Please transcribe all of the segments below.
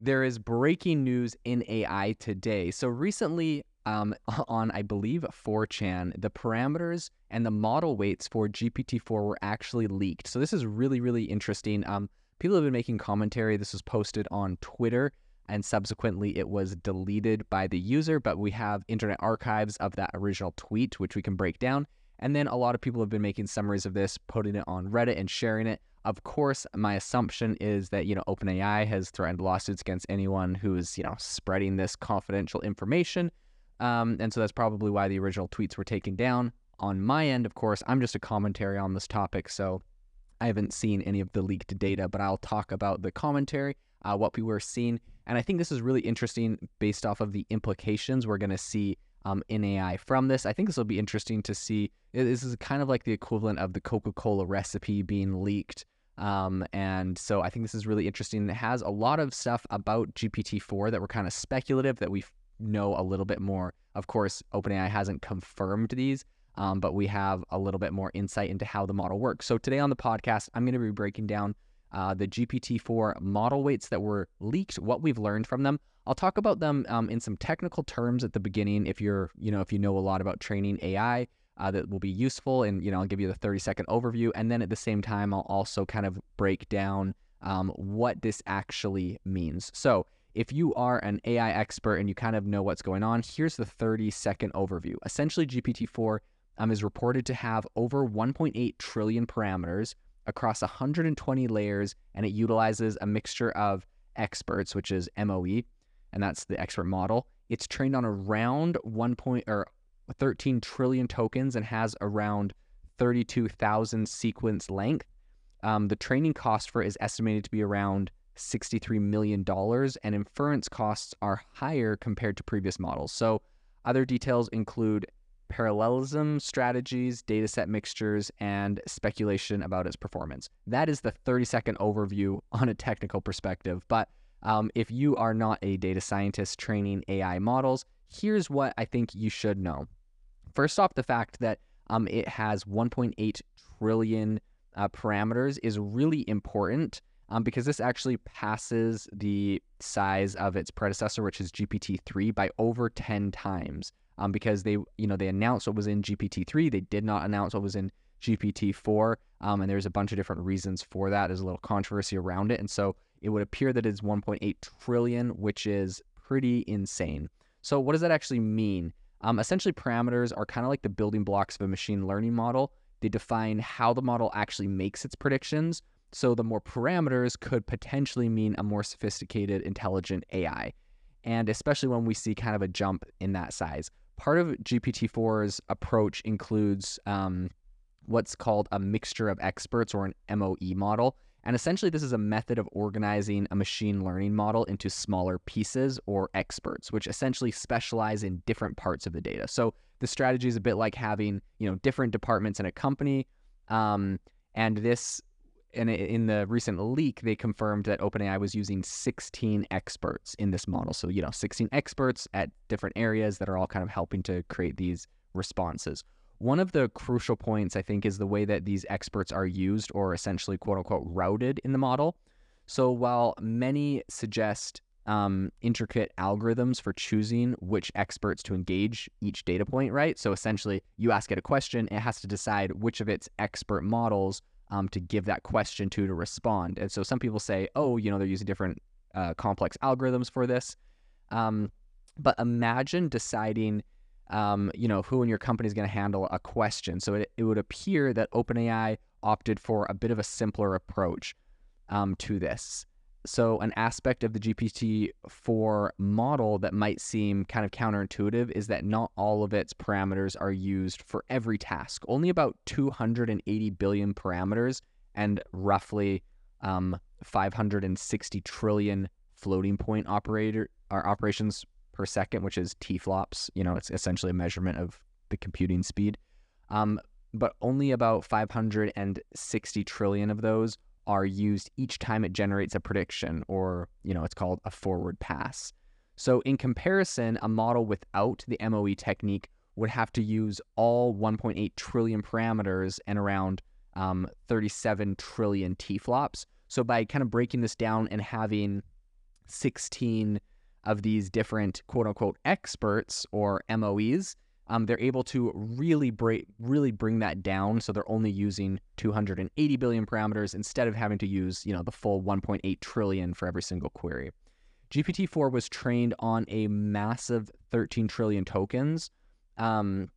There is breaking news in AI today. So recently, um, on I believe 4chan, the parameters and the model weights for GPT-4 were actually leaked. So this is really, really interesting. Um, people have been making commentary. This was posted on Twitter, and subsequently it was deleted by the user. But we have Internet Archives of that original tweet, which we can break down. And then a lot of people have been making summaries of this, putting it on Reddit and sharing it. Of course, my assumption is that, you know, OpenAI has threatened lawsuits against anyone who is, you know, spreading this confidential information. Um, and so that's probably why the original tweets were taken down. On my end, of course, I'm just a commentary on this topic. So I haven't seen any of the leaked data, but I'll talk about the commentary, uh, what people are seeing. And I think this is really interesting based off of the implications we're going to see um, in AI from this. I think this will be interesting to see. This is kind of like the equivalent of the Coca Cola recipe being leaked um, and so I think this is really interesting. It has a lot of stuff about GPT-4 that were kind of speculative that we know a little bit more. Of course, OpenAI hasn't confirmed these, um, but we have a little bit more insight into how the model works. So today on the podcast, I'm going to be breaking down uh, the GPT-4 model weights that were leaked, what we've learned from them. I'll talk about them um, in some technical terms at the beginning. If you're, you know, if you know a lot about training AI, uh, that will be useful. And, you know, I'll give you the 30 second overview. And then at the same time, I'll also kind of break down um, what this actually means. So, if you are an AI expert and you kind of know what's going on, here's the 30 second overview. Essentially, GPT 4 um, is reported to have over 1.8 trillion parameters across 120 layers, and it utilizes a mixture of experts, which is MOE, and that's the expert model. It's trained on around 1. Point, or 13 trillion tokens and has around 32,000 sequence length. Um, the training cost for it is estimated to be around $63 million, and inference costs are higher compared to previous models. So, other details include parallelism strategies, dataset mixtures, and speculation about its performance. That is the 30 second overview on a technical perspective. But um, if you are not a data scientist training AI models, here's what I think you should know. First off, the fact that um, it has 1.8 trillion uh, parameters is really important um, because this actually passes the size of its predecessor, which is GPT-3, by over 10 times. Um, because they, you know, they announced what was in GPT-3, they did not announce what was in GPT-4, um, and there's a bunch of different reasons for that. There's a little controversy around it, and so it would appear that it's 1.8 trillion, which is pretty insane. So, what does that actually mean? Um, essentially, parameters are kind of like the building blocks of a machine learning model. They define how the model actually makes its predictions. So, the more parameters could potentially mean a more sophisticated, intelligent AI. And especially when we see kind of a jump in that size. Part of GPT 4's approach includes um, what's called a mixture of experts or an MOE model. And essentially, this is a method of organizing a machine learning model into smaller pieces or experts, which essentially specialize in different parts of the data. So the strategy is a bit like having, you know, different departments in a company. Um, and this, in, in the recent leak, they confirmed that OpenAI was using 16 experts in this model. So, you know, 16 experts at different areas that are all kind of helping to create these responses. One of the crucial points, I think, is the way that these experts are used or essentially quote unquote routed in the model. So while many suggest um, intricate algorithms for choosing which experts to engage each data point, right? So essentially, you ask it a question, it has to decide which of its expert models um, to give that question to to respond. And so some people say, oh, you know, they're using different uh, complex algorithms for this. Um, but imagine deciding um, you know, who in your company is going to handle a question. So it, it would appear that OpenAI opted for a bit of a simpler approach um, to this. So, an aspect of the GPT 4 model that might seem kind of counterintuitive is that not all of its parameters are used for every task. Only about 280 billion parameters and roughly um, 560 trillion floating point operator or operations per second, which is TFLOPS. You know, it's essentially a measurement of the computing speed. Um, but only about 560 trillion of those are used each time it generates a prediction, or, you know, it's called a forward pass. So, in comparison, a model without the MOE technique would have to use all 1.8 trillion parameters and around um, 37 trillion TFLOPS. So, by kind of breaking this down and having 16 of these different quote unquote experts or MOEs, um, they're able to really break, really bring that down. So they're only using 280 billion parameters instead of having to use, you know, the full 1.8 trillion for every single query. GPT-4 was trained on a massive 13 trillion tokens, um,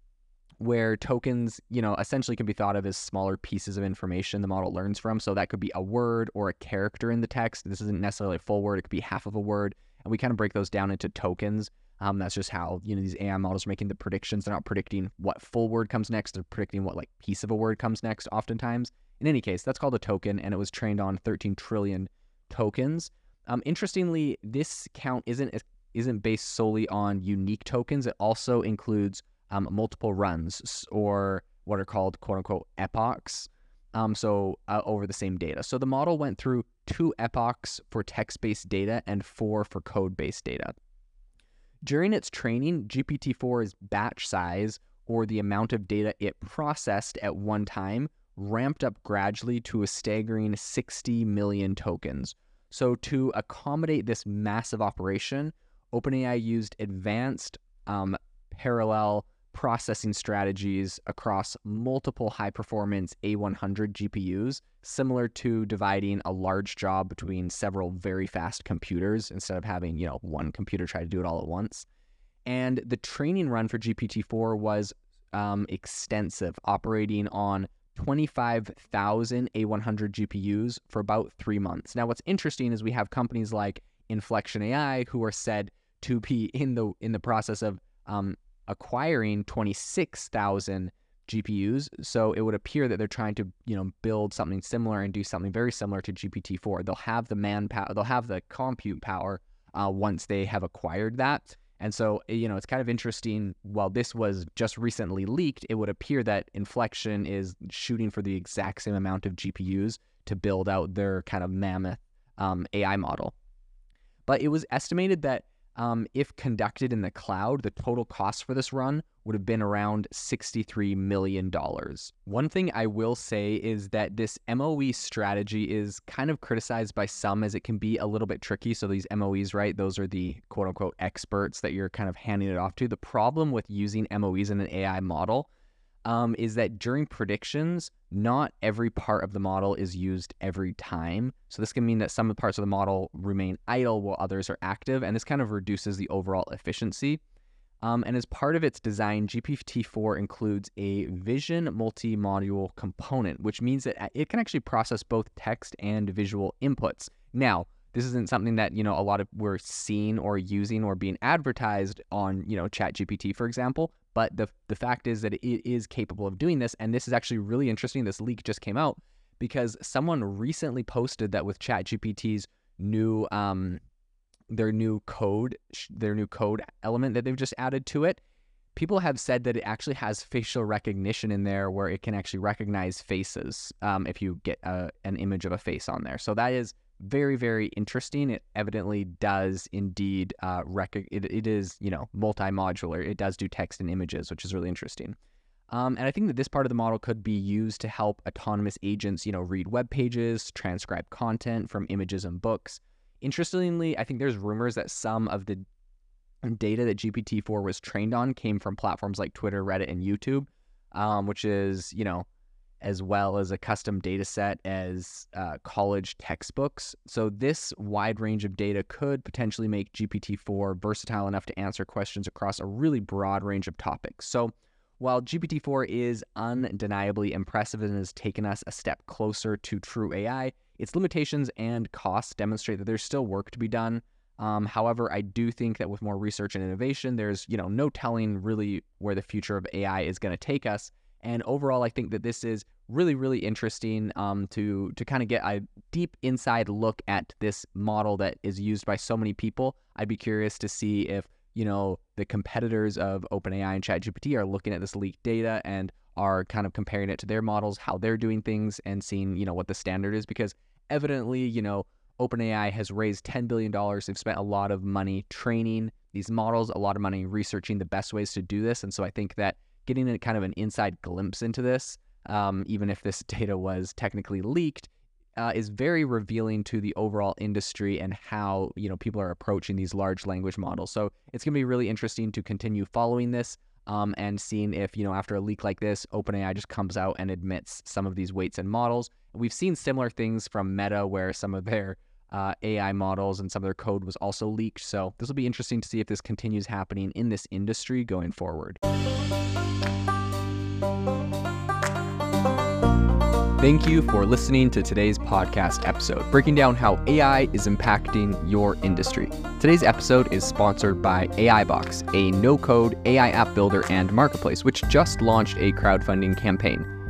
where tokens, you know, essentially can be thought of as smaller pieces of information the model learns from. So that could be a word or a character in the text. This isn't necessarily a full word; it could be half of a word, and we kind of break those down into tokens. Um, that's just how you know these AI models are making the predictions. They're not predicting what full word comes next; they're predicting what like piece of a word comes next. Oftentimes, in any case, that's called a token, and it was trained on 13 trillion tokens. Um, interestingly, this count isn't isn't based solely on unique tokens. It also includes um, multiple runs or what are called quote unquote epochs. Um, so uh, over the same data. So the model went through two epochs for text-based data and four for code-based data. During its training, GPT-4's batch size or the amount of data it processed at one time ramped up gradually to a staggering 60 million tokens, so, to accommodate this massive operation, OpenAI used advanced um, parallel processing strategies across multiple high performance A100 GPUs, similar to dividing a large job between several very fast computers instead of having, you know, one computer try to do it all at once. And the training run for GPT-4 was um, extensive, operating on 25,000 A100 GPUs for about three months. Now, what's interesting is we have companies like Inflection AI who are said to be in the in the process of um, acquiring 26,000 GPUs. So it would appear that they're trying to, you know, build something similar and do something very similar to GPT-4. They'll have the manpower, they'll have the compute power uh, once they have acquired that. And so, you know, it's kind of interesting. While this was just recently leaked, it would appear that Inflection is shooting for the exact same amount of GPUs to build out their kind of mammoth um, AI model. But it was estimated that um, if conducted in the cloud, the total cost for this run would have been around $63 million. One thing I will say is that this MOE strategy is kind of criticized by some as it can be a little bit tricky. So, these MOEs, right, those are the quote unquote experts that you're kind of handing it off to. The problem with using MOEs in an AI model um, is that during predictions, not every part of the model is used every time. So this can mean that some parts of the model remain idle while others are active, and this kind of reduces the overall efficiency. Um, and as part of its design, GPT-4 includes a vision multi-module component, which means that it can actually process both text and visual inputs. Now, this isn't something that you know a lot of we're seeing or using or being advertised on you know ChatGPT, for example. But the the fact is that it is capable of doing this, and this is actually really interesting. This leak just came out because someone recently posted that with ChatGPT's new um their new code their new code element that they've just added to it people have said that it actually has facial recognition in there where it can actually recognize faces um, if you get a, an image of a face on there so that is very very interesting. It evidently does indeed uh rec- it, it is you know multi-modular. It does do text and images which is really interesting. Um, and i think that this part of the model could be used to help autonomous agents you know read web pages transcribe content from images and books. Interestingly i think there's rumors that some of the data that gpt-4 was trained on came from platforms like twitter reddit and youtube um, which is you know as well as a custom data set as uh, college textbooks. So, this wide range of data could potentially make GPT 4 versatile enough to answer questions across a really broad range of topics. So, while GPT 4 is undeniably impressive and has taken us a step closer to true AI, its limitations and costs demonstrate that there's still work to be done. Um, however, I do think that with more research and innovation, there's you know no telling really where the future of AI is going to take us. And overall, I think that this is really, really interesting um, to to kind of get a deep inside look at this model that is used by so many people. I'd be curious to see if you know the competitors of OpenAI and ChatGPT are looking at this leaked data and are kind of comparing it to their models, how they're doing things, and seeing you know what the standard is. Because evidently, you know, OpenAI has raised $10 billion. They've spent a lot of money training these models, a lot of money researching the best ways to do this. And so I think that getting a kind of an inside glimpse into this, um, even if this data was technically leaked, uh, is very revealing to the overall industry and how you know people are approaching these large language models. So it's going to be really interesting to continue following this um, and seeing if you know after a leak like this, OpenAI just comes out and admits some of these weights and models. We've seen similar things from Meta, where some of their uh, AI models and some of their code was also leaked. So this will be interesting to see if this continues happening in this industry going forward. Thank you for listening to today's podcast episode, breaking down how AI is impacting your industry. Today's episode is sponsored by AIbox, a no code AI app builder and marketplace, which just launched a crowdfunding campaign.